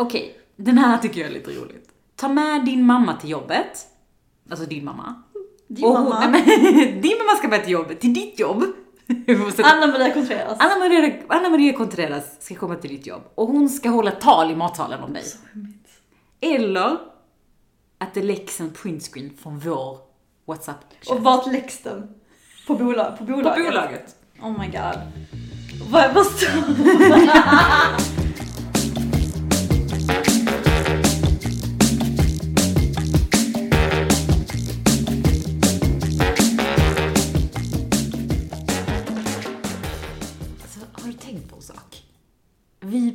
Okej, den här tycker jag är lite roligt. Ta med din mamma till jobbet. Alltså din mamma. Din Och mamma. nej, men, din mamma ska med till jobbet, till ditt jobb. Anna Maria Contreras. Anna Maria, Anna Maria Contreras ska komma till ditt jobb och hon ska hålla tal i matsalen om dig. Eller att det läcks en printscreen från vår whatsapp Och vart läggs den? På, bolag, på På bolaget? bolaget. Oh my god. Vad, vad står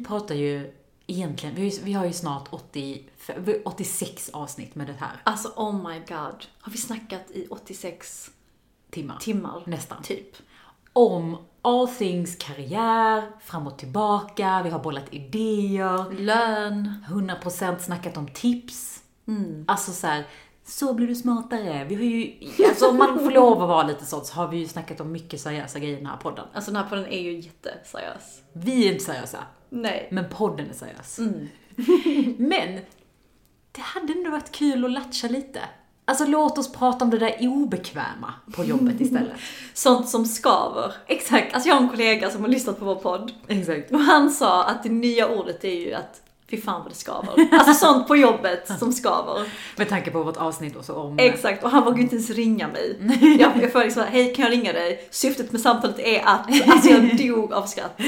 pratar ju egentligen, vi har ju, vi har ju snart 80, 86 avsnitt med det här. Alltså oh my god. Har vi snackat i 86 Timmar. timmar? Nästan. Typ. Om all things karriär, fram och tillbaka, vi har bollat idéer, Lön. 100% snackat om tips. Mm. Alltså så här, så blir du smartare. Vi har ju, alltså om man får lov att vara lite sånt så har vi ju snackat om mycket seriösa grejer i den här podden. Alltså den här podden är ju jätteseriös. Vi är inte seriösa, Nej. men podden är seriös. Mm. Men, det hade ändå varit kul att latcha lite. Alltså låt oss prata om det där obekväma på jobbet istället. Sånt som skaver. Exakt. Alltså jag har en kollega som har lyssnat på vår podd. Exakt. Och han sa att det nya ordet är ju att fy fan vad det skaver. Alltså sånt på jobbet som skaver. Med tanke på vårt avsnitt också om... Exakt, och han vågade inte ens ringa mig. Jag, jag får liksom, hej kan jag ringa dig? Syftet med samtalet är att, alltså jag dog av skratt.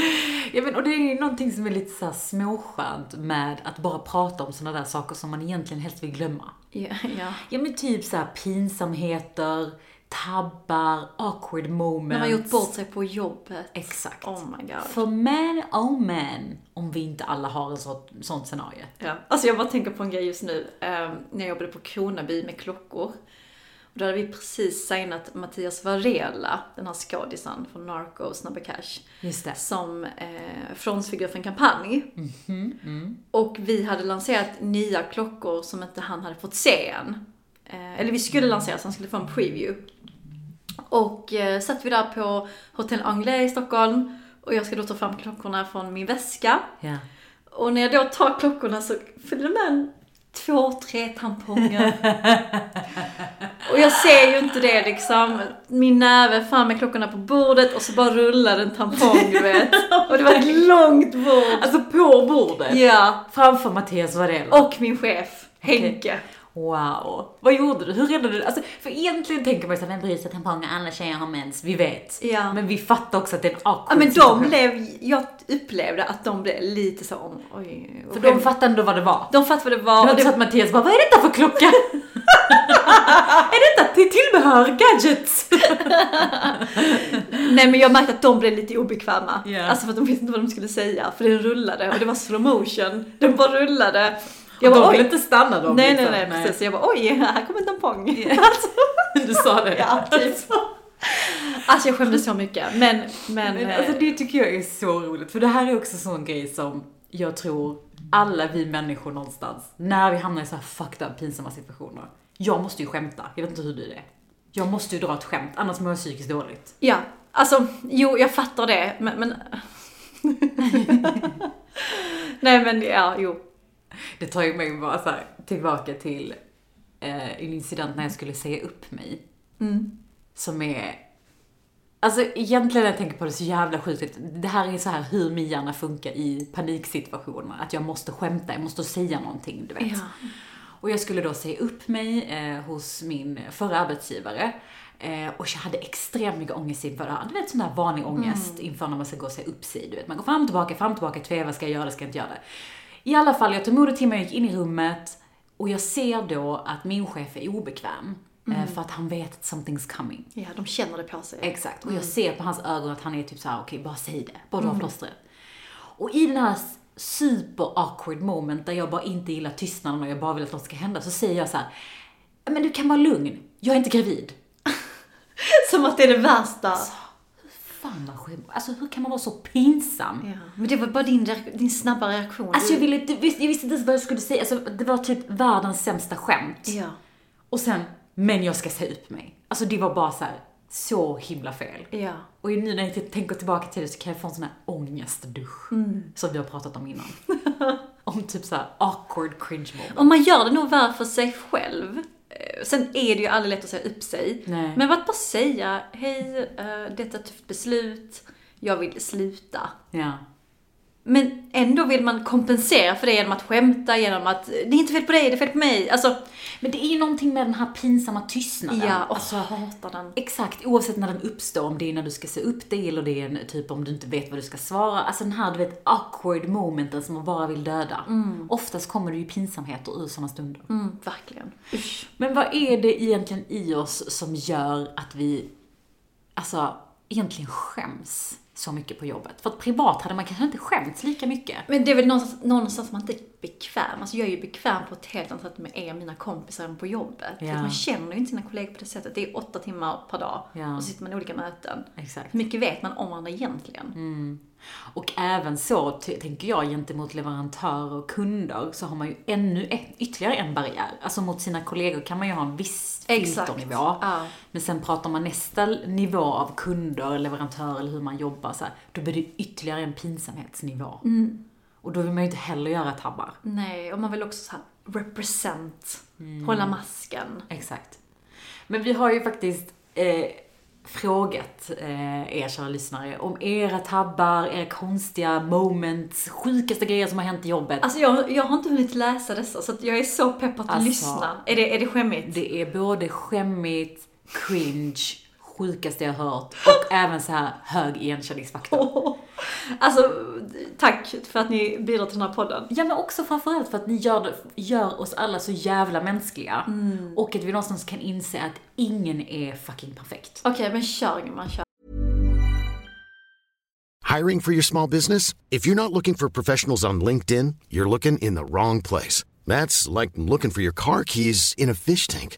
Ja, men, och det är ju någonting som är lite så här småskönt med att bara prata om sådana där saker som man egentligen helst vill glömma. Ja, ja. Ja men typ så här pinsamheter, tabbar, awkward moments. När man gjort bort sig på jobbet. Exakt. Oh my god. För man, oh man, om vi inte alla har en sån, sånt scenario. Ja. Alltså jag bara tänker på en grej just nu. Eh, när jag jobbade på Kronaby med klockor. Och då hade vi precis signat Mattias Varela, den här skådisen från Narco, Snabba Cash. Just det. som eh, frontfigur för en kampanj. Och vi hade lanserat nya klockor som inte han hade fått se än. Eh, eller vi skulle lansera, så han skulle få en preview. Och eh, satt vi där på Hotel Anglais i Stockholm. Och jag ska då ta fram klockorna från min väska. Ja. Och när jag då tar klockorna så följer det med en två, tre tamponger. och jag ser ju inte det liksom. Min näve fram med klockorna på bordet och så bara rullar en tampong du vet. Och det var ett långt bord. Alltså på bordet. Ja. Framför Mattias Varela. Och min chef, Henke. Wow. Vad gjorde du? Hur räddade du Alltså, för egentligen tänker man ju såhär, vem bryr sig tamponger? Alla tjejer har mens. Vi vet. Ja. Men vi fattar också att det är en Ja awkward men de blev, jag upplevde att de blev lite så, om- oj. För de fattade ändå vad det var. de fattade vad det Det var. var och inte så det, att Mattias bara, vad är detta för klocka? är detta till tillbehör, gadgets? nej men jag märkte att de blev lite obekväma. Ja. Alltså för att de visste inte vad de skulle säga. För den rullade och det var slow motion. Den bara rullade. Jag de bara, vill oj. inte stanna dem Nej, liksom. nej, nej, precis. Jag bara, oj, här kommer en tampong. Alltså, Du sa det. ja, typ. Alltså jag skämdes så mycket. Men, men, Men eh, alltså det tycker jag är så roligt, för det här är också en sån grej som jag tror alla vi människor någonstans, när vi hamnar i så här fucked up, pinsamma situationer. Jag måste ju skämta, jag vet inte hur du är. Jag måste ju dra ett skämt, annars mår jag psykiskt dåligt. ja, alltså jo, jag fattar det. Men, men... nej men ja, jo. Det tar ju mig bara så här tillbaka till eh, en incident när jag skulle säga upp mig. Mm. Som är, alltså egentligen när jag tänker på det så jävla sjukt. Det här är så här hur min hjärna funkar i paniksituationer. Att jag måste skämta, jag måste säga någonting, du vet. Ja. Och jag skulle då säga upp mig eh, hos min förra arbetsgivare. Eh, och jag hade extremt mycket ångest inför det här. Du vet sån där vanlig ångest inför när man ska gå och säga upp sig. Du vet, man går fram och tillbaka, fram och tillbaka, tveva, ska jag göra det, ska jag inte göra det. I alla fall, jag tog modet till mig, jag gick in i rummet och jag ser då att min chef är obekväm. Eh, för att han vet att something's coming. ja, de känner det på sig. Exakt. Och jag ser på hans ögon att han är typ såhär, okej bara säg det. Bara dra plåstret. Och i den här super awkward moment där jag bara inte gillar tystnaden och jag bara vill att något ska hända så säger jag så här, men du kan vara lugn, jag är inte gravid. Som att det är det värsta. Fan vad skämt. Alltså hur kan man vara så pinsam? Ja. Men det var bara din, din snabba reaktion. Alltså jag, ville, jag, visste, inte ens vad jag skulle säga. Alltså, det var typ världens sämsta skämt. Ja. Och sen, men jag ska säga upp mig. Alltså det var bara så här, så himla fel. Ja. Och nu när jag tänker tillbaka till det så kan jag få en sån här ångestdusch. Som vi har pratat om innan. om typ så här awkward cringe moment. Och man gör det nog värre för sig själv. Sen är det ju aldrig lätt att säga upp sig. Nej. Men att bara säga, hej, eh, detta är ett tufft beslut, jag vill sluta. Ja. Men ändå vill man kompensera för det genom att skämta, genom att det är inte fel på dig, det är fel på mig. Alltså, Men det är ju någonting med den här pinsamma tystnaden. ja, och alltså, hatar den. Exakt, oavsett när den uppstår, om det är när du ska se upp dig eller det är en, typ om du inte vet vad du ska svara. Alltså den här, du vet, awkward momenten som man bara vill döda. Oftast kommer det ju pinsamheter ur sådana stunder. Mm, verkligen. Usch. Men vad är det egentligen i oss som gör att vi, alltså, egentligen skäms så mycket på jobbet? För att privat hade man kanske inte skämts lika mycket. Men det är väl någonstans, någonstans man inte är bekväm. Alltså jag är ju bekväm på ett helt annat sätt med er, mina kompisar, än på jobbet. Ja. att man känner ju inte sina kollegor på det sättet. Det är åtta timmar per dag. Ja. Och så sitter man i olika möten. Exakt. Hur mycket vet man om varandra egentligen? Mm. Och även så, tänker jag, gentemot leverantörer och kunder, så har man ju ännu ett, ytterligare en barriär. Alltså mot sina kollegor kan man ju ha en viss filternivå. Ja. Men sen pratar man nästa nivå av kunder, leverantörer eller hur man jobbar, så här, då blir det ytterligare en pinsamhetsnivå. Mm. Och då vill man ju inte heller göra tabbar. Nej, och man vill också så här represent. Mm. Hålla masken. Exakt. Men vi har ju faktiskt eh, frågat eh, er kära lyssnare om era tabbar, era konstiga moments, sjukaste grejer som har hänt i jobbet. Alltså jag, jag har inte hunnit läsa dessa, så jag är så pepp på att Alltså, lyssna. Är det, är det skämmigt? Det är både skämmigt, cringe, sjukaste jag hört och även så här hög igenkänningsfaktor. Alltså, tack för att ni bidrar till den här podden. Ja men också framförallt för att ni gör, det, gör oss alla så jävla mänskliga. Mm. Och att vi någonstans kan inse att ingen är fucking perfekt. Okej, men kör Ingmar, kör. Hiring for your small business? If you're not looking for professionals on LinkedIn, you're looking in the wrong place. That's like looking for your car keys in a fish tank.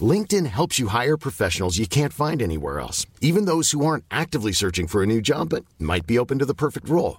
LinkedIn helps you hire professionals you can't find anywhere else, even those who aren't actively searching for a new job but might be open to the perfect role.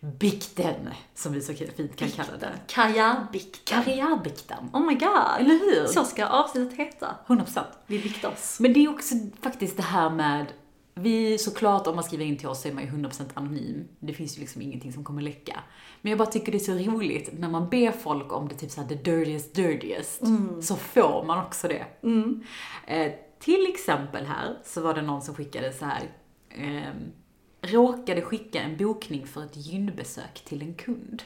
bikten, som vi så fint kan kalla det. Karriärbikten. Karriärbikten. Oh my god. Eller hur? Så ska avsnittet heta. 100%. Vi viktar oss. Men det är också faktiskt det här med, vi såklart om man skriver in till oss så är man ju 100% anonym. Det finns ju liksom ingenting som kommer läcka. Men jag bara tycker det är så roligt när man ber folk om det typ såhär the dirtiest dirtiest, så får man också det. Eh, till exempel här så var det någon som skickade så här. ehm, råkade skicka en bokning för ett gynbesök till en kund.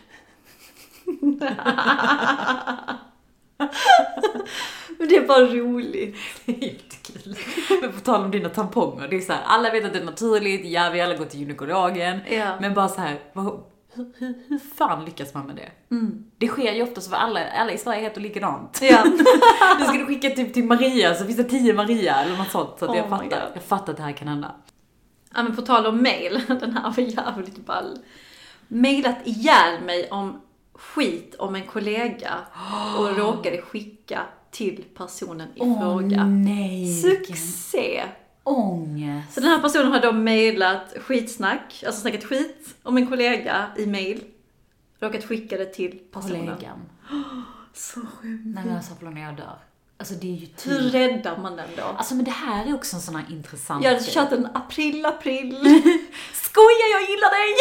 Men det är bara roligt. Det är jättekul. Men på tal om dina tamponger, det är så här, alla vet att det är naturligt, ja vi alla går till gynekologen. Ja. Men bara så här, vad, hur, hur, hur fan lyckas man med det? Mm. Det sker ju oftast för alla, alla i Sverige heter likadant. Ja. Du skulle skicka typ till Maria så finns det tio Maria eller något sånt. Så att Oh jag, fattar, jag fattar att det här kan hända. Ja men på tal om mail, den här var jävligt ball. Mailat ihjäl mig om skit om en kollega och råkade skicka till personen i fråga. nej. Succé! Ångest. Så den här personen har då mailat skitsnack, alltså snackat skit om en kollega i mail. Råkat skicka det till personen. Kollegan. Så sjukt. Nej men alltså jag dör. Alltså det är ju Hur typ. räddar man den då? Alltså men det här är också en sån här intressant Jag hade kört en april, april. Skoja, jag gillar dig!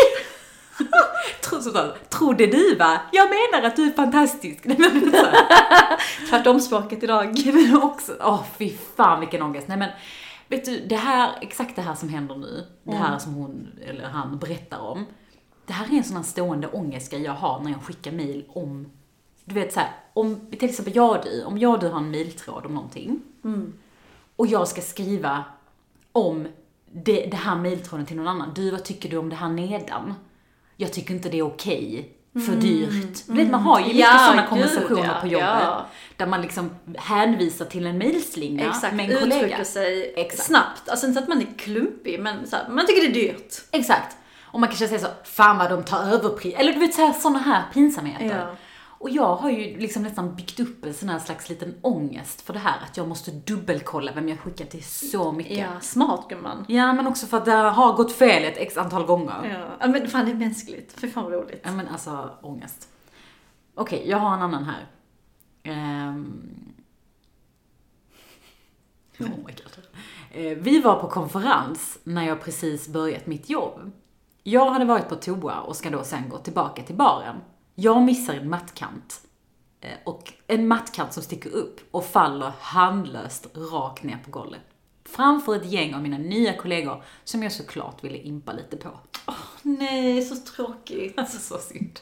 Tro, sådär, tro det du va? Jag menar att du är fantastisk. Tvärtomspråket idag. men också, åh fy fan vilken ångest. Nej men, vet du, det här, exakt det här som händer nu, det här som hon, eller han berättar om. Det här är en sån här stående ångestgrej jag har när jag skickar mail om, du vet såhär, om till exempel jag och du, om jag och du har en mailtråd om någonting. Och jag ska skriva om det, det här mailtråden till någon annan. Du, vad tycker du om det här nedan? Jag tycker inte det är okej. För dyrt. Du vet, man har ju mycket Ja, sådana konversationer ja, på jobbet. ja. Där man liksom hänvisar till en mailslinga Exakt, med en kollega. uttrycker sig Exakt. snabbt. Alltså inte att man är klumpig, men så här, man tycker det är dyrt. Exakt. Och man kanske säger så, fan vad de tar överpris. Eller du vet såhär, såna här pinsamheter. Och jag har ju liksom nästan byggt upp en sån här slags liten ångest för det här att jag måste dubbelkolla vem jag skickar till så mycket. Ja, smart gumman. Ja, men också för att det har gått fel ett x antal gånger. Ja. men fan det är mänskligt. För fan vad roligt. Ja men alltså, ångest. Okej, jag har en annan här. Ehm. Oh my god. Eh, Vi var på konferens när jag precis börjat mitt jobb. Jag hade varit på toa och ska då sen gå tillbaka till baren. Jag missar en mattkant. Eh, Och en mattkant som sticker upp och faller handlöst rakt ner på golvet. Framför ett gäng av mina nya kollegor som jag såklart ville impa lite på. Nej, så tråkigt. Alltså så synd.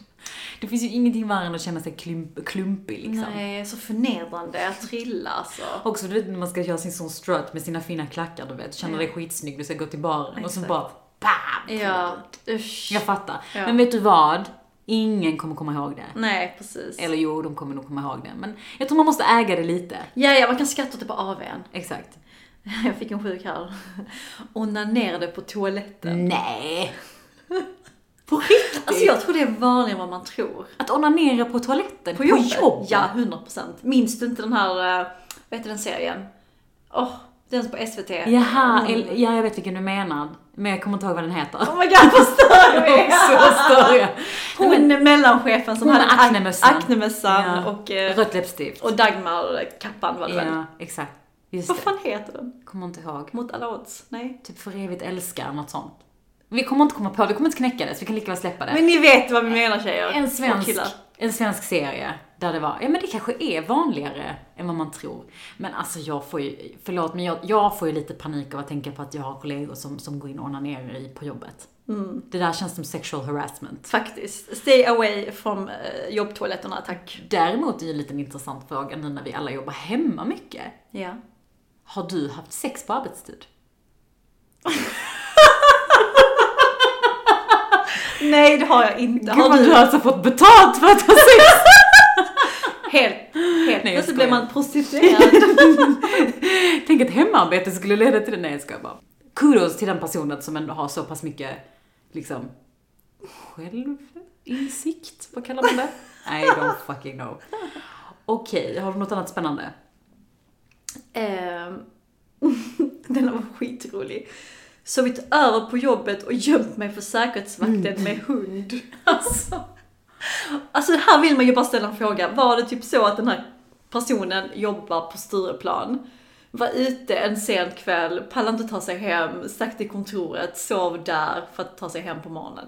Det finns ju ingenting värre än att känna sig klump, klumpig liksom. Nej, så förnedrande att trilla alltså. Också du vet när man ska göra sin sån strut med sina fina klackar du vet, känna Ja. dig skitsnygg, du ska gå till baren och så Exakt. bara BAM! Ja, usch. Jag fattar. Ja. Men vet du vad? Ingen kommer komma ihåg det. Nej, precis. Eller jo, de kommer nog komma ihåg det. Men jag tror man måste äga det lite. Ja, ja, man kan skratta åt det på AWn. Exakt. Jag fick en sjuk här. Onanerade på toaletten. Nej! På riktigt? Alltså jag tror det är vanligare än vad man tror. Att onanera på toaletten? På jobbet? jobbet? Ja, 100%. Minns du inte den här, eh, vad heter den serien? Åh, den på SVT. Jaha, Mm. ja jag vet vilken du menar. Men jag kommer inte ihåg vad den heter. Oh my god, vad stör du är! Så stör jag. Hon mellanchefen som Hon hade aknemössan. aknemössan Ja. och, eh, Rött läppstift. och Dagmar-kappan var det väl? Ja, exakt. Just Vad det. fan heter den? Kommer inte ihåg. Mot alla odds? Nej. Typ för evigt älskar, något sånt. Vi kommer inte komma på, vi kommer inte knäcka det, så vi kan lika väl släppa det. Men ni vet vad vi menar tjejer. en svensk, en svensk serie där det var, ja men det kanske är vanligare än vad man tror. Men alltså jag får ju, förlåt men jag, jag får ju lite panik av att tänka på att jag har kollegor som, som går in och onanerar i på jobbet. Mm. Det där känns som sexual harassment. Faktiskt. Stay away from eh, jobbtoaletterna, tack. Däremot är ju en liten intressant fråga nu när vi alla jobbar hemma mycket. Ja. Har du haft sex på arbetstid? Nej, det har jag inte. Har Gumman, du? du har alltså fått betalt för att ha sex? Helt, helt. Nej, Plötsligt blir man prostituerad. Tänk att hemarbete skulle leda till det. Nej, jag skojar bara. Kudos till den personen som ändå har så pass mycket, liksom, självinsikt. Vad kallar man det? I don't fucking know. Okej, har du något annat spännande? Ehm, Den var skitrolig. Sovit över på jobbet och gömt mig för säkerhetsvakten med hund. Alltså. Alltså här vill man ju bara ställa en fråga. Var det typ så att den här personen jobbar på Stureplan, var ute en sen kväll, pallade inte ta sig hem, stack till kontoret, sov där för att ta sig hem på morgonen.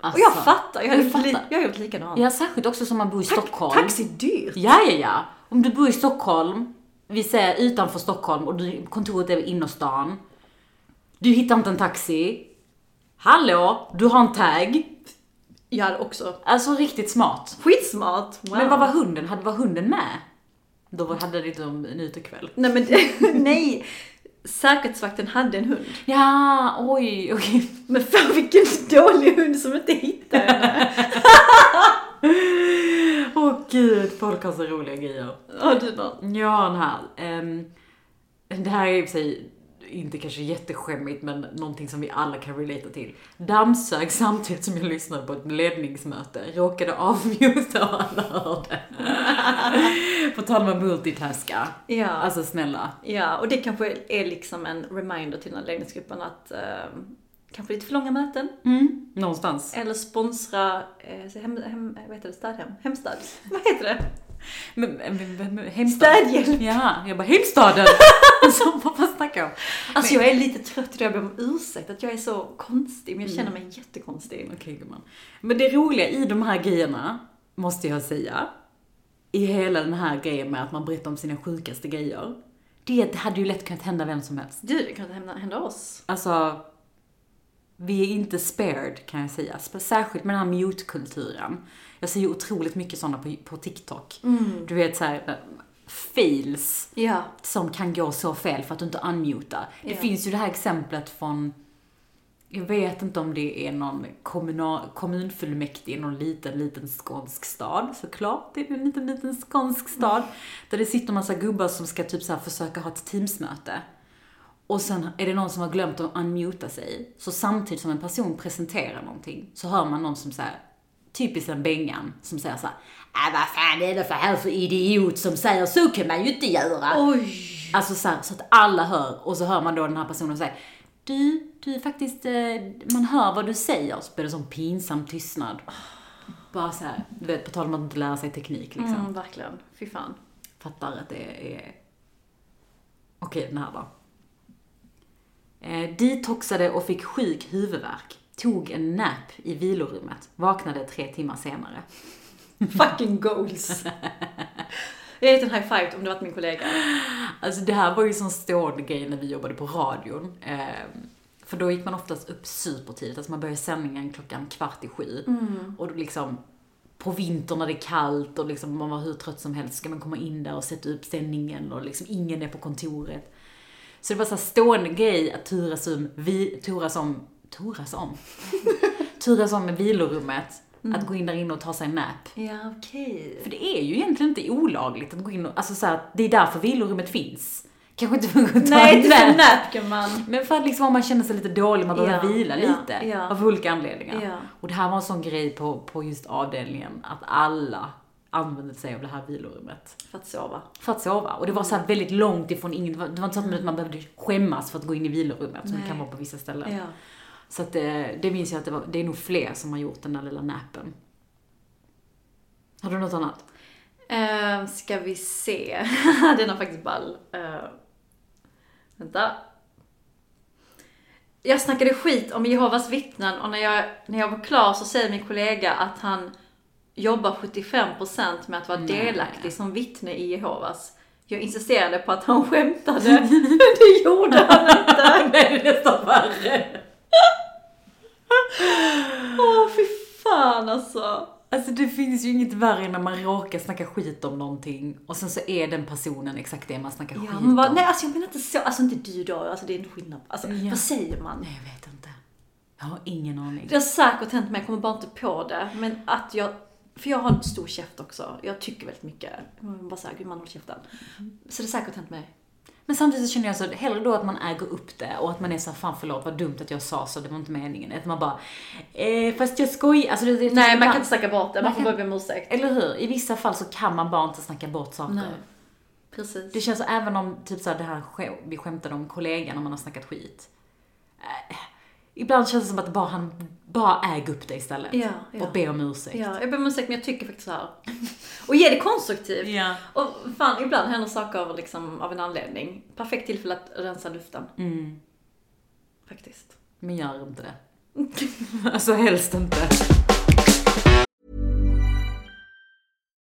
Alltså, Och jag fattar, jag har jag gjort, li- fattar. jag gjort likadant. Ja, särskilt också som man bor i Stockholm. Taxi är dyrt. Ja, ja, ja. Om du bor i Stockholm, vi säger utanför Stockholm och du, kontoret är i innerstan. Du hittar inte en taxi. Hallå, du har en tag. Jag hade också Alltså riktigt smart. skitsmart. Wow. Men vad var hunden? Hade, var hunden med? Då hade det inte en utekväll. Nej men nej. Säkerhetsvakten hade en hund. Ja, oj, okej. Men fan vilken dålig hund som inte hittade henne. Åh gud, folk har så roliga grejer. Har du någon? Ja, den här. ehm, det här är i och för sig inte kanske jätteskämmigt, men någonting som vi alla kan relata till. Dammsög samtidigt som jag lyssnade på ett ledningsmöte. Råkade avmuta och alla hörde. på tal om att multitaska. Ja. Alltså snälla. Ja, och det kanske är liksom en reminder till den här ledningsgruppen att eh, kanske lite för långa möten. Mm, någonstans. Eller sponsra, eh, hem, hem, vad heter det, städhem? Hemstad? Vad heter det? Men, men, men, men. Städhjälp. Ja, jag bara hemstaden. Så vad snackar jag om? Alltså jag är lite trött idag, jag ber om ursäkt att jag är så konstig, men jag känner mig jättekonstig. Okej gumman. Men det roliga i de här grejerna, måste jag säga, i hela den här grejen med att man berättar om sina sjukaste grejer, det, hade ju lätt kunnat hända vem som helst. Du, det inte hända, hända oss. Alltså, vi är inte spared kan jag säga. Särskilt med den här mute-kulturen. Jag ser ju otroligt mycket sådana på, på TikTok. Du vet såhär, fails Ja. som kan gå så fel för att du inte unmutar. Det finns ju det här exemplet från, jag vet inte om det är någon kommunal, kommunfullmäktige i någon liten, liten skånsk stad, såklart. Det är en liten, liten skånsk stad. Där det sitter massa gubbar som ska typ så försöka ha ett teamsmöte. Och sen är det någon som har glömt att unmuta sig. Så samtidigt som en person presenterar någonting så hör man någon som så här typiskt en Bengan som säger så här, äh, vad fan är det för här för idiot som säger så kan man ju inte göra. Oj! Alltså så, här, så att alla hör och så hör man då den här personen säga du, du är faktiskt, eh, man hör vad du säger. Så blir det sån pinsam tystnad. Bara så här, du vet, på tal om att inte lära sig teknik liksom. Mm, verkligen. Fy fan. Fattar att det är... Okej, den här då. Eh, detoxade och fick sjuk huvudvärk. Tog en nap i vilorummet. Vaknade tre timmar senare. Fucking goals. Jag har gett en high five om det varit min kollega. Alltså det här var ju sån stående grej när vi jobbade på radion. Eh, för då gick man oftast upp supertidigt. Alltså man började sändningen klockan kvart i sju. Och då liksom på vintern när det är kallt och liksom man var hur trött som helst ska man komma in där och sätta upp sändningen och liksom ingen är på kontoret. Så det var så stående grej att turas om, vi, turas om, turas om? turas om med vilorummet. Att gå in där inne och ta sig en nap. Ja, okej. För det är ju egentligen inte olagligt att gå in och, alltså så här, det är därför vilorummet finns. Kanske inte för att ta Nej, en inte för nap. napkin man. Men för att liksom om man känner sig lite dålig, man behöver Ja, vila ja, lite. ja. Av olika anledningar. Ja. Och det här var en sån grej på, på just avdelningen, att alla använde sig av det här vilorummet. För att sova. För att sova. Och det var så här väldigt långt ifrån ingen, det var inte så att man behövde skämmas för att gå in i vilorummet, som det Nej. kan vara på vissa ställen. Så att det, det minns jag att det, var, det är nog fler som har gjort den där lilla nappen. Har du något annat? Uh, ska vi se. Den har faktiskt ball. Uh, vänta. Jag snackade skit om Jehovas vittnen och när jag, när jag var klar så säger min kollega att han jobbar 75% med att vara Nej. delaktig som vittne i Jehovas. Jag insisterade på att han skämtade, det gjorde han inte. Nej, det är nästan värre. Åh fy fan alltså. Alltså det finns ju inget värre än när man råkar snacka skit om någonting och sen så är den personen exakt det man snackar Ja, skit bara, om. nej alltså jag menar inte så, alltså inte du då, alltså det är en skillnad. Alltså Ja. vad säger man? Nej, jag vet inte. Jag har ingen aning. Det har säkert hänt mig, jag kommer bara inte på det. Men att jag, för jag har en stor käft också. Jag tycker väldigt mycket. Vill bara säga, gud man håller käften. Så det har säkert hänt mig. Men samtidigt så känner jag så, hellre då att man äger upp det och att man är så fan förlåt vad dumt att jag sa så, det var inte meningen. Att man bara, eh, fast jag skojar. Alltså, det, det, Nej, man kan inte snacka bort det, man, Man får bara be om ursäkt. Eller hur? I vissa fall så kan man bara inte snacka bort saker. Nej. Precis. Det känns så, även om typ så här, det här vi skämtade om kollegan när man har snackat skit. Eh, ibland känns det som att bara han bara äg upp det istället. Ja, ja. Och be om ursäkt. Ja, jag ber om ursäkt men jag tycker faktiskt så här. Och ge det konstruktivt. Ja. Och fan, ibland händer saker av, liksom, av en anledning. Perfekt tillfälle att rensa luften. Mm. Faktiskt. Men gör inte det. alltså helst inte.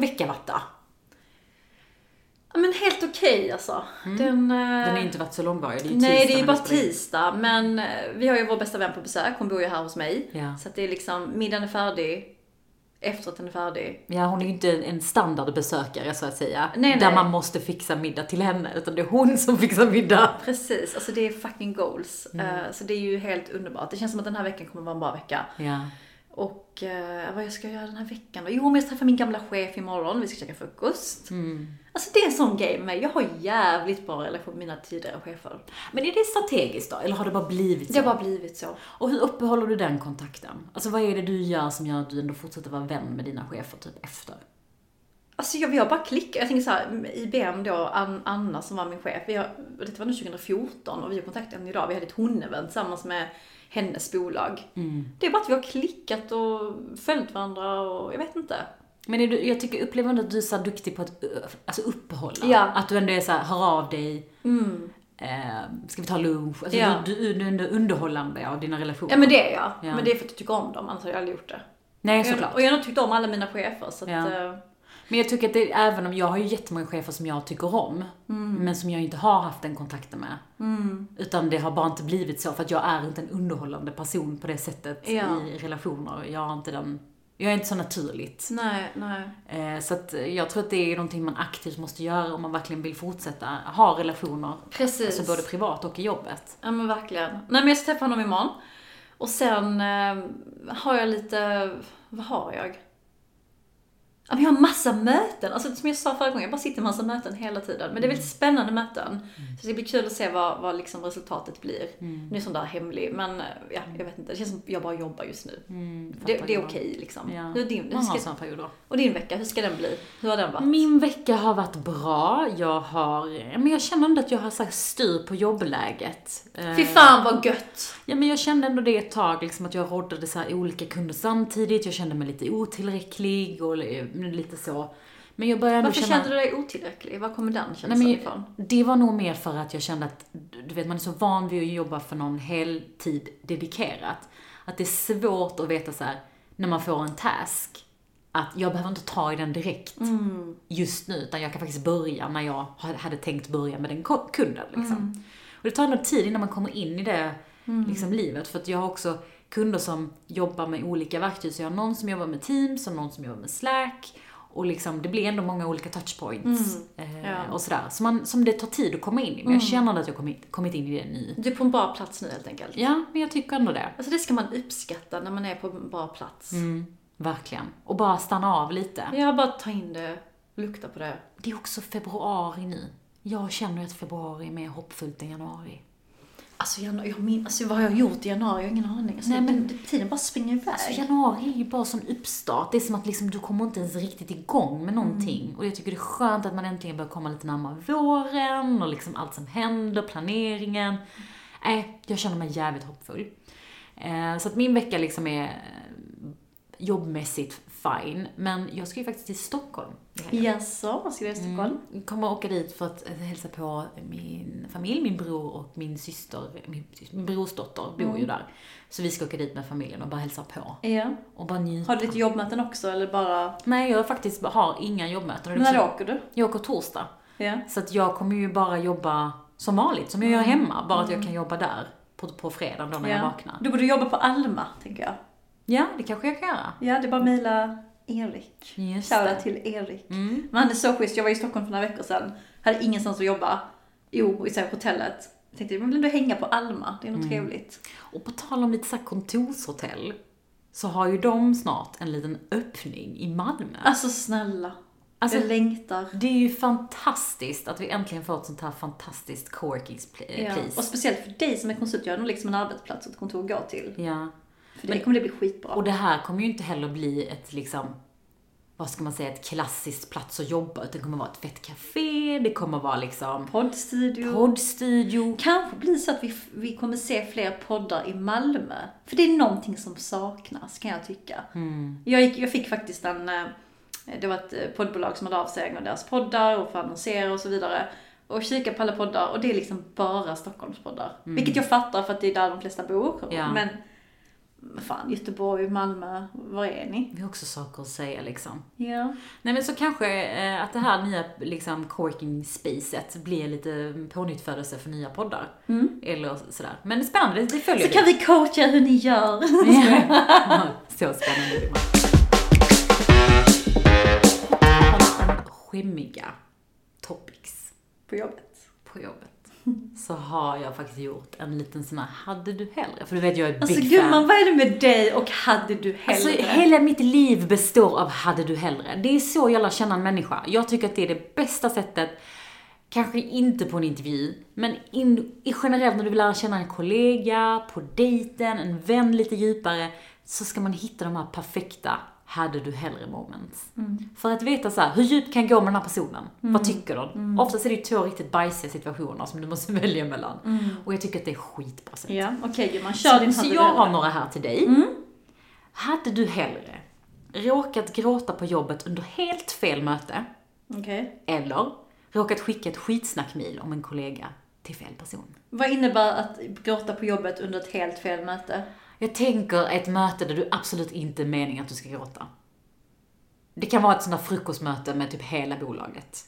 Vecka varit då? Ja, men helt okej alltså. Den, eh, Den har inte varit så långvarig. Det är ju Nej, tisdag det är ju bara tisdag, men eh, vi har ju vår bästa vän på besök. Hon bor ju här hos mig. Ja. Så att det är liksom, middagen är färdig, efterrätten är färdig. Ja, hon är ju inte en standardbesökare så att säga. Nej, där nej. man måste fixa middag till henne, utan det är hon som fixar middag. Precis, alltså det är fucking goals. Mm. Eh, så det är ju helt underbart. Det känns som att den här veckan kommer vara en bra vecka. Ja. Och eh, vad jag ska göra den här veckan då? Jo, men jag ska träffa min gamla chef imorgon. Vi ska käka frukost. Mm. Alltså det är en sån grej med mig. Jag har jävligt bra relation med mina tidigare chefer. Men är det strategiskt då, eller har det bara blivit så? Det har bara blivit så. Och hur uppehåller du den kontakten? Alltså vad är det du gör som gör att du ändå fortsätter vara vän med dina chefer typ efter? Alltså jag, har bara klickat. Jag tänker så här, IBM då, An, Anna som var min chef, vi har, det var nu 2014 och vi har kontaktat henne idag. Vi hade ett hon-event tillsammans med hennes bolag. Det är bara att vi har klickat och följt varandra och jag vet inte. Men du, jag tycker, upplever ändå att du är så duktig på att alltså uppehålla. Ja. Mm. Att du ändå är så här, hör av dig. Eh, ska vi ta lunch? Alltså Ja. du, du, du är ändå underhållande av dina relationer. Ja men det är jag. Ja. Men det är för att jag tycker om dem, annars hade jag aldrig gjort det. Nej, såklart. Och jag har nog tyckt om alla mina chefer så att, Ja. Men jag tycker att det, även om jag har ju jättemånga chefer som jag tycker om, Mm. men som jag inte har haft den kontakten med. Utan det har bara inte blivit så, för att jag är inte en underhållande person på det sättet Ja. i relationer. Jag har inte den, jag är inte så naturligt. nej, nej. Eh, Så att jag tror att det är någonting man aktivt måste göra om man verkligen vill fortsätta ha relationer. Precis. Alltså både privat och i jobbet. Ja men verkligen. Nej men jag ska träffa honom imorgon. Och sen eh, har jag lite, vad har jag? Ja, vi har massa möten. Alltså som jag sa förra gången, jag bara sitter i massa möten hela tiden. Men det är väldigt spännande möten. Så det blir kul att se vad, vad liksom resultatet blir. Nu är sånt där hemlig, men eh, ja, jag vet inte. Det känns som jag bara jobbar just nu. det, fattar det är okej liksom. Ja. Hur din, hur Man har ska, sådana perioder. och din vecka, hur ska den bli? Hur har den varit? Min vecka har varit bra. Jag har, men jag känner ändå att jag har här styr på jobbläget. Eh, Fy fan vad gött! Ja men jag kände ändå det ett tag, liksom att jag roddade så olika kunder samtidigt. Jag kände mig lite otillräcklig och lite så. Men jag började Varför känna... kände du dig otillräcklig? Var kommer den Nej, känslan men, ifrån? det var nog mer för att jag kände att, du vet man är så van vid att jobba för någon heltid dedikerat. Att det är svårt att veta så här när man får en task, att jag behöver inte ta i den direkt just nu, utan jag kan faktiskt börja när jag hade tänkt börja med den kunden. Liksom. Och det tar ändå tid innan man kommer in i det liksom, livet, för att jag har också kunder som jobbar med olika verktyg, så jag har någon som jobbar med Teams och någon som jobbar med Slack, och liksom, det blir ändå många olika touchpoints eh, Ja. och sådär. Så man, som det tar tid att komma in i, men jag känner att jag kommit, kommit in i det nu. Du är på en bra plats nu helt enkelt. Ja, men jag tycker ändå det. Alltså det ska man uppskatta när man är på en bra plats. Mm. Verkligen. Och bara stanna av lite. Ja, bara ta in det, lukta på det. Det är också februari nu. Jag känner att februari är mer hoppfullt än januari. Alltså, januari, jag min, alltså vad har jag gjort i januari? Jag har ingen aning. Alltså, Nej, men- tiden bara springer iväg. Så januari är ju bara som uppstart. Det är som att liksom, du kommer inte ens riktigt igång med någonting. Och jag tycker det är skönt att man äntligen börjar komma lite närmare våren och liksom allt som händer, planeringen. Nej, jag känner mig jävligt hoppfull. Eh, så att min vecka liksom är jobbmässigt fine. Men jag ska ju faktiskt till Stockholm. Jaså, ska du göra i Stockholm? Jag kommer åka dit för att eh, hälsa på min familj, min bror och min syster, min, min brorsdotter bor ju där. Så vi ska åka dit med familjen och bara hälsa på. Ja. Och bara njuta. Har du lite jobbmöten också eller bara... Nej, jag faktiskt har inga jobbmöten. När åker du? Jag åker torsdag. Ja. Så att jag kommer ju bara jobba som vanligt, som jag gör hemma. Bara att jag kan jobba där på, på fredagen då när jag ja. vaknar. Du borde jobba på Alma, tänker jag. Ja, det kanske jag kan göra. Ja, det är bara mejla Erik. Just Shoutout till Erik. Men han är så schysst. Jag var i Stockholm för några veckor sedan. Hade ingenstans att jobba. Jo, i så här hotellet. Jag tänkte, men vill du hänga på Alma? Det är Mm. något trevligt. Och på tal om lite så här kontorshotell, så har ju de snart en liten öppning i Malmö. Alltså snälla. Alltså- jag längtar. Det är ju fantastiskt att vi äntligen får ett sånt här fantastiskt coworking pl- Ja. Och speciellt för dig som är konsult, jag har nog liksom en arbetsplats och ett kontor att gå till. Ja. För dig kommer det bli skitbra. Och det här kommer ju inte heller bli ett liksom, vad ska man säga, ett klassiskt plats att jobba, utan det kommer vara ett fett café, det kommer vara liksom Poddstudio. poddstudio. Kanske blir så att vi, vi kommer se fler poddar i Malmö. För det är någonting som saknas, kan jag tycka. Jag, gick, jag fick faktiskt en, eh, det var ett eh, poddbolag som hade av sig angående deras poddar och för annonsera och så vidare. Och kika på alla poddar och det är liksom bara Stockholmspoddar. Vilket jag fattar för att det är där de flesta bor. Ja. Men, men fan, Göteborg, Malmö, var är ni? Vi har också saker att säga liksom. Ja. Nej men så kanske eh, att det här nya liksom coworking spacet blir lite pånyttfödelse för nya poddar. Eller sådär. Men det är spännande, det, det följer Så kan vi coacha hur ni gör. Ja, så spännande det Skämmiga topics På jobbet. på jobbet. Så har jag faktiskt gjort en liten sån här, hade du hellre? För du vet jag är big Alltså fan. gumman, vad är det med dig och hade du hellre? Alltså hela mitt liv består av hade du hellre. Det är så jag lär känna en människa. Jag tycker att det är det bästa sättet, kanske inte på en intervju, men in, i generellt när du vill lära känna en kollega, på dejten, en vän lite djupare, så ska man hitta de här perfekta hade du hellre moments. Mm. För att veta så här, hur djupt kan jag gå med den här personen? Vad tycker de? Oftast är det ju två riktigt bajsiga situationer som du måste välja mellan. Och jag tycker att det är skitbra sätt. Ja, okej gumman, kör din Så, så hade jag du har några här till dig. Hade du hellre råkat gråta på jobbet under helt fel möte, Okej. eller råkat skicka ett skitsnackmil om en kollega till fel person? Vad innebär att gråta på jobbet under ett helt fel möte? Jag tänker ett möte där du absolut inte är meningen att du ska gråta. Det kan vara ett sånt där frukostmöte med typ hela bolaget.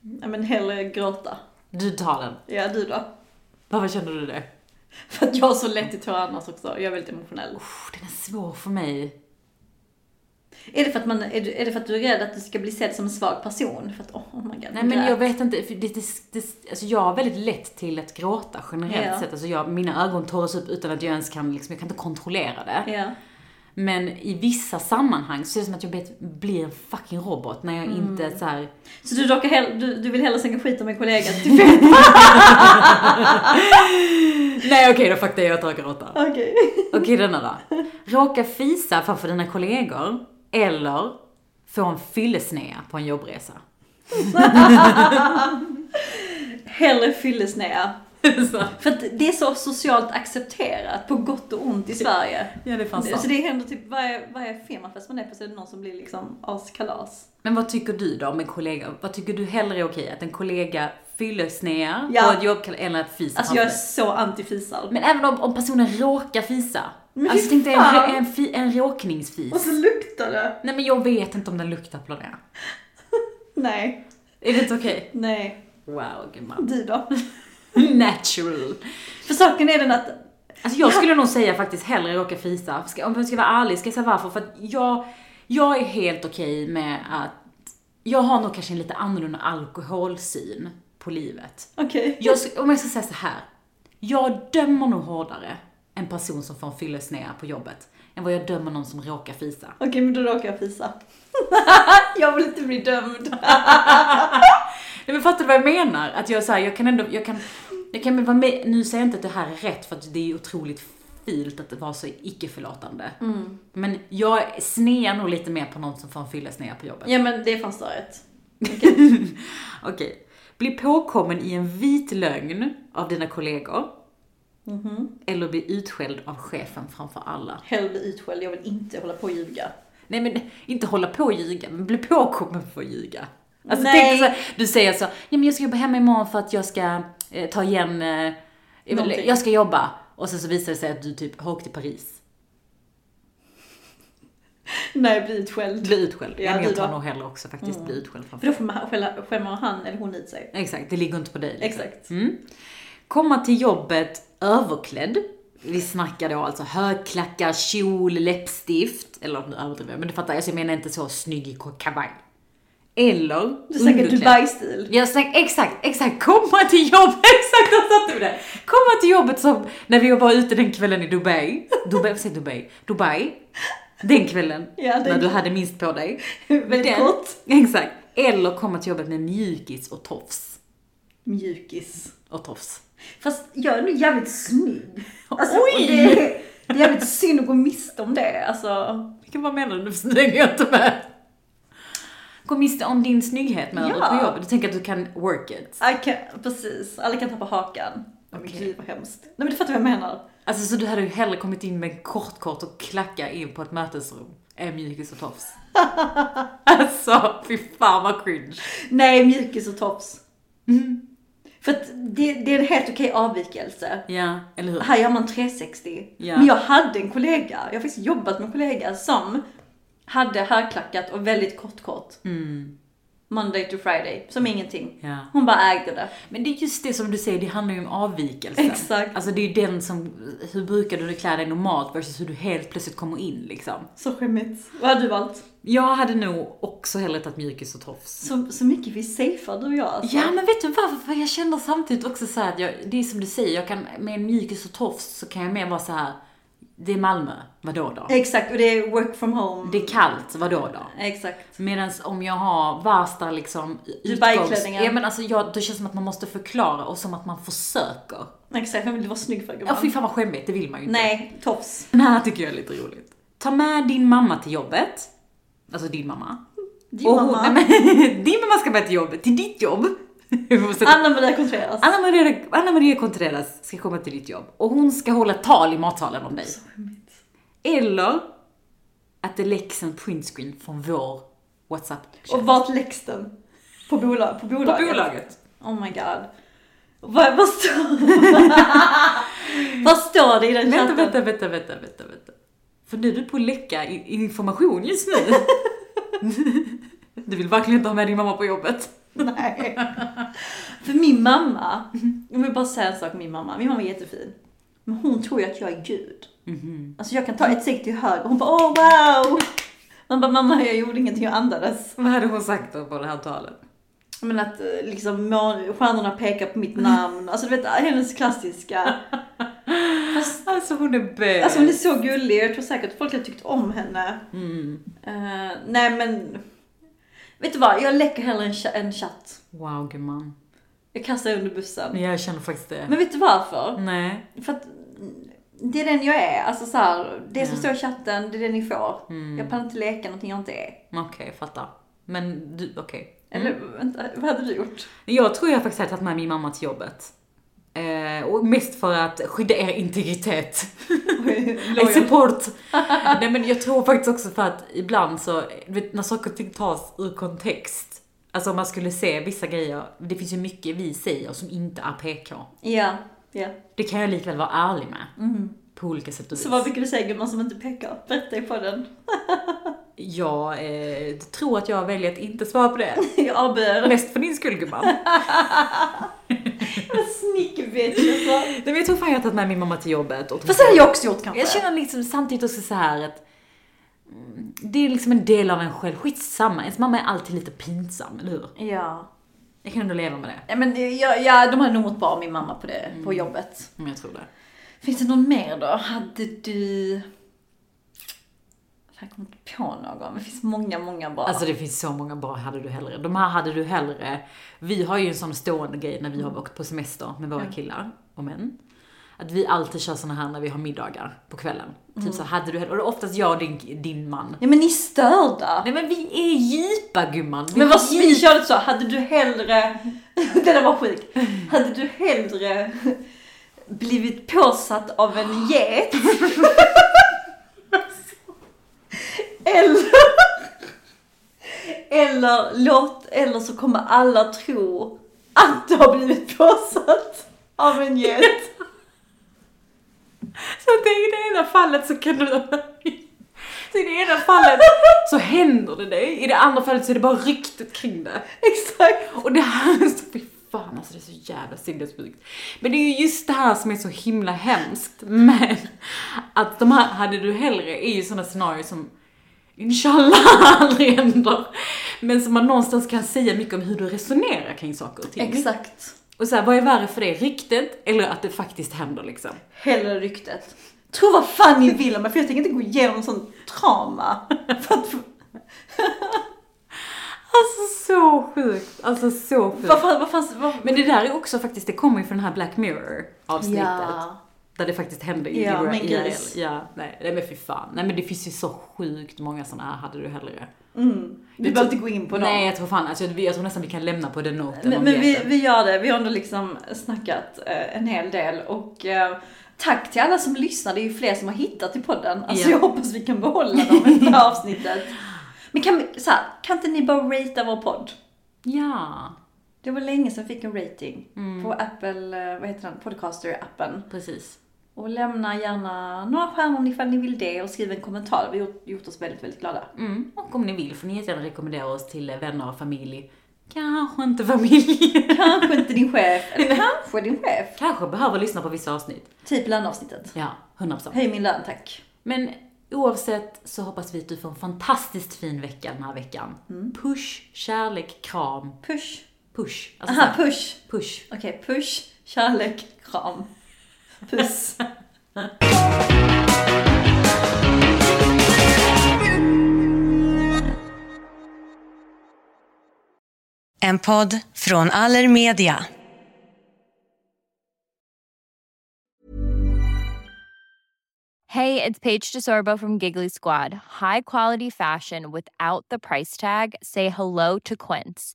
Ja men hellre gråta. Du tar den. Ja, du då? Varför känner du det? För att jag har så lätt i tårar annars också. Jag är väldigt emotionell. Uff, den är svår för mig. Är det för att, man, är, du, är det för att du är rädd att du ska bli sedd som en svag person? För att, oh, oh my god. Nej men jag vet inte, för det, det, det, alltså jag har väldigt lätt till att gråta generellt Ja. sett. Alltså jag, mina ögon torras upp utan att jag ens kan, liksom, jag kan inte kontrollera det. Ja. Men i vissa sammanhang så är det som att jag blir- en fucking robot när jag Mm. inte så här. Så du, råkar hell, du, du vill hellre slänga skit om en kollega till? Nej okej, då faktiskt jag tar gråta. Okej. Okej, denna då. Råka fisa framför dina kollegor eller få en fyllesnea på en jobbresa. Hellre fyllesnea. så. För att det är så socialt accepterat, på gott och ont i Sverige. Ja, det är fan Så sant. det händer typ varje, varje firmafest man är på så är det någon som blir liksom askalas. Men vad tycker du då om en kollega? Vad tycker du hellre är okej? Att en kollega fyllesnear Ja. på ett jobb eller att fisa Alltså jag är så anti-fisar. Men även om, om personen råkar fisa. Men alltså tänk dig en, en, en råkningsfis. Och så luktar det. Nej men jag vet inte om den luktar på det. Nej, Är det inte okej? nej. Wow gumman. Du då? Natural. För saken är den att, Alltså jag skulle nog säga faktiskt hellre råka fisa. Om jag ska vara ärlig ska jag säga varför. För att jag, jag är helt okej med att jag har nog kanske en lite annorlunda alkoholsyn på livet. okej. Sk- om jag ska säga så här. Jag dömer nog hårdare en person som får en fyllesnea på jobbet än vad jag dömer någon som råkar fisa. Okej, men då råkar jag fisa. jag vill inte bli dömd. Nej men fattar du vad jag menar? Att jag säger jag kan ändå, jag kan, jag kan vara med, nu säger jag inte att det här är rätt för att det är otroligt fult att vara så icke-förlåtande. Men jag snear nog lite mer på någon som får en fyllesnea på jobbet. Ja men det är fan störigt. Okej. Bli påkommen i en vit lögn av dina kollegor. Eller bli utskälld av chefen framför alla. Hellre bli utskälld, jag vill inte hålla på och ljuga. Nej men inte hålla på och ljuga, men bli påkommen för att ljuga. Alltså Nej. tänk så här, du säger så, ja men jag ska jobba hemma imorgon för att jag ska eh, ta igen, eh, jag ska jobba. Och sen så visar det sig att du typ har åkt till Paris. Nej, bli utskälld. Bli utskälld. Ja, men jag tar nog hellre också faktiskt bli utskälld För framför. då får man skälla- skämmer han eller hon ut sig. Exakt, det ligger inte på dig. liksom. Exakt. Mm. Komma till jobbet överklädd. Vi snackar då alltså högklackar, kjol, läppstift. Eller nu överdriver jag, men du fattar, alltså jag menar inte så snygg i kavaj. Eller Du snackar. Dubai-stil. Jag snackar, exakt, exakt, komma till jobbet, exakt, där satte vi det. Komma till jobbet som när vi var ute den kvällen i Dubai. Dubai, vad säger Dubai? Dubai. Den kvällen, Ja, den- när du hade minst på dig. Väldigt kort. Exakt. Eller komma till jobbet med mjukis och tofs. Mjukis. Och tofs. Fast jag är nog jävligt snygg. Alltså, Oj! Det, det är jävligt synd att gå miste om det. Alltså, Vilken vad menar du? Slänger jag inte med. Gå miste om din snygghet menar du Ja. på jobbet? Du tänker att du kan work it? I can, precis. Alla kan tappa hakan. Okay. Okej. Gud vad hemskt. Nej men du fattar vad jag menar. Alltså så du hade ju hellre kommit in med kort kort och klacka in på ett mötesrum än mjukis och tofs? alltså, fy fan vad cringe. Nej, mjukis och tops. För att det, det är en helt okej avvikelse. Ja, eller hur? Här gör man 360. Ja. Men jag hade en kollega, jag har faktiskt jobbat med en kollega som hade högklackat och väldigt kort kort. Monday to Friday, som ingenting. Ja. Hon bara ägde det. Men det är just det som du säger, det handlar ju om avvikelse. Exakt. Alltså det är ju den som, hur brukar du klä dig normalt versus hur du helt plötsligt kommer in liksom. Så skämmigt. Vad hade du valt? Jag hade nog också hellre tagit mjukis och tofs. Så, så mycket vi safear du och jag alltså. Ja men vet du varför? För jag känner samtidigt också så att jag, det är som du säger, jag kan, med en mjukis och tofs så kan jag mer vara så här. Det är Malmö, vadå då? Exakt, och det är work from home. Det är kallt, vadå då? Exakt. Medan om jag har värsta liksom Dubai-klänningen. Ja men alltså jag, det känns som att man måste förklara och som att man försöker. Exakt, vem vill vara snygg för Ja gumman? fy fan vad skämmigt, det vill man ju inte. Nej, tofs. Den här tycker jag är lite roligt. ta med din mamma till jobbet. Alltså din mamma. Din Och hon- mamma. men, din mamma ska med till jobbet, till ditt jobb. Anna Maria Contreras. Anna Maria, Anna Maria Contreras ska komma till ditt jobb och hon ska hålla tal i matsalen om dig. Eller att det läcks en printscreen från vår WhatsApp. Och vart läggs den? På, bolag, på på bolaget? bolaget. Oh my god. Vad, vad, står... vad står det i den chatten? vänta, vänta, vänta, vänta, vänta. För nu är du på att läcka information just nu. Du vill verkligen inte ha med din mamma på jobbet. Nej. För min mamma, jag vill bara säga en sak om min mamma. Min mamma är jättefin. Men hon tror ju att jag är gud. Alltså jag kan ta ett steg till höger och hon bara åh wow! Man bara mamma jag gjorde ingenting, jag andades. Vad hade hon sagt då på det här talet? Men att eh, liksom stjärnorna pekar på mitt namn. Alltså du vet hennes klassiska. Fast, Alltså hon är bög. alltså hon är så gullig jag tror säkert att folk har tyckt om henne. Mm. Eh, nej men. Vet du vad, jag läcker hellre en, cha- en chatt. Wow gumman. Jag kastar under bussen. Jag känner faktiskt det. Men vet du varför? Nej. För att mm, det är den jag är. Alltså så här, det som står i chatten, det är det ni får. Jag pallar inte leka någonting jag inte är. Okej, jag fattar. Men du, okej. Eller vänta, vad hade du gjort? Jag tror jag faktiskt hade tagit med min mamma till jobbet. Eh, och mest för att skydda er integritet. I support. Nej men jag tror faktiskt också för att ibland så, vet när saker och ting tas ur kontext. Alltså om man skulle se vissa grejer, det finns ju mycket vi säger som inte är PK. Ja, ja. Det kan jag likväl vara ärlig med. På olika sätt och vis. Så vad brukar du säga gumman som inte pekar? Berätta i podden. Jag eh, tror att jag väljer att inte svara på det. Jag avböjer. Mest för din skull gumman. Sneaky bitch alltså. Nej, men jag tror fan jag har tagit med min mamma till jobbet. Och Fast det hade jag också gjort kanske. Jag känner liksom samtidigt också så här att mm, det är liksom en del av en själv. Skitsamma, ens mamma är alltid lite pinsam, eller hur? Ja. Jag kan ändå leva med det. Ja men ja, ja, de hade nog mått bra min mamma på det, på jobbet. Om jag tror det. Finns det någon mer då? Hade du... Jag kommer inte på någon, det finns många, många bra. Alltså det finns så många bra hade du hellre. De här hade du hellre. Vi har ju en sån stående grej när vi har åkt på semester med våra killar och män. Att vi alltid kör såna här när vi har middagar på kvällen. Typ så hade du hellre, och det är oftast jag och din, din man. Ja men ni är störda. Nej men vi är djupa gumman. Vi Men vad, vi körde så, hade du hellre, det där var sjukt. Hade du hellre blivit påsatt av en get? eller, eller, låt, eller så kommer alla tro att du har blivit påsatt av en get. Så att i det ena fallet så kan du... Så i det ena fallet så händer det dig, i det andra fallet så är det bara ryktet kring det. Exakt. Och det här är så, fy fan alltså det är så jävla sinnessjukt. Men det är ju just det här som är så himla hemskt med att de här hade du hellre är ju sådana scenarier som inshallah aldrig händer. Men som man någonstans kan säga mycket om hur du resonerar kring saker och ting. Exakt. Och så här, vad är värre för det? Ryktet eller att det faktiskt händer liksom? Hellre ryktet. Tro vad fan ni vill om mig, för jag tänker inte gå igenom sån trauma. För att, Alltså så sjukt, alltså så sjukt. vad fan, vad, Men det där är också faktiskt, det kommer ju från den här Black Mirror avsnittet. Ja. Där det faktiskt hände i Ja, men gris. Ja, nej, nej men fy fan. Nej men det finns ju så sjukt många sådana här hade du hellre. vi behöver inte gå in på dem. Nej jag tror fan, alltså, jag tror nästan vi kan lämna på den noten men men vi, vi gör det, vi har ändå liksom snackat eh, en hel del och eh, tack till alla som lyssnar, det är ju fler som har hittat till podden. Alltså Ja. jag hoppas vi kan behålla dem efter det här avsnittet. Men kan, vi- så här, kan inte ni bara ratea vår podd? Ja, Det var länge sedan jag fick en rating Mm. på Apple, eh, vad heter den, Podcaster-appen. precis. Och lämna gärna några stjärnor ifall ni vill det och skriv en kommentar. Vi har gjort, gjort oss väldigt, väldigt glada. Mm. Och om ni vill får ni jättegärna rekommendera oss till vänner och familj. Kanske inte familj. Kanske inte din chef, eller kanske din chef. Kanske behöver lyssna på vissa avsnitt. Typ löneavsnittet. Ja, 100%. Höj min lön tack. Men oavsett så hoppas vi att du får en fantastiskt fin vecka den här veckan. Mm. Push, kärlek, kram, Push. push. Alltså Aha, push. push. Okej, push, kärlek, kram. Puss. En podd från Allermedia. Hey, it's Paige DeSorbo from Giggly Squad. High quality fashion without the price tag. Say hello to Quince.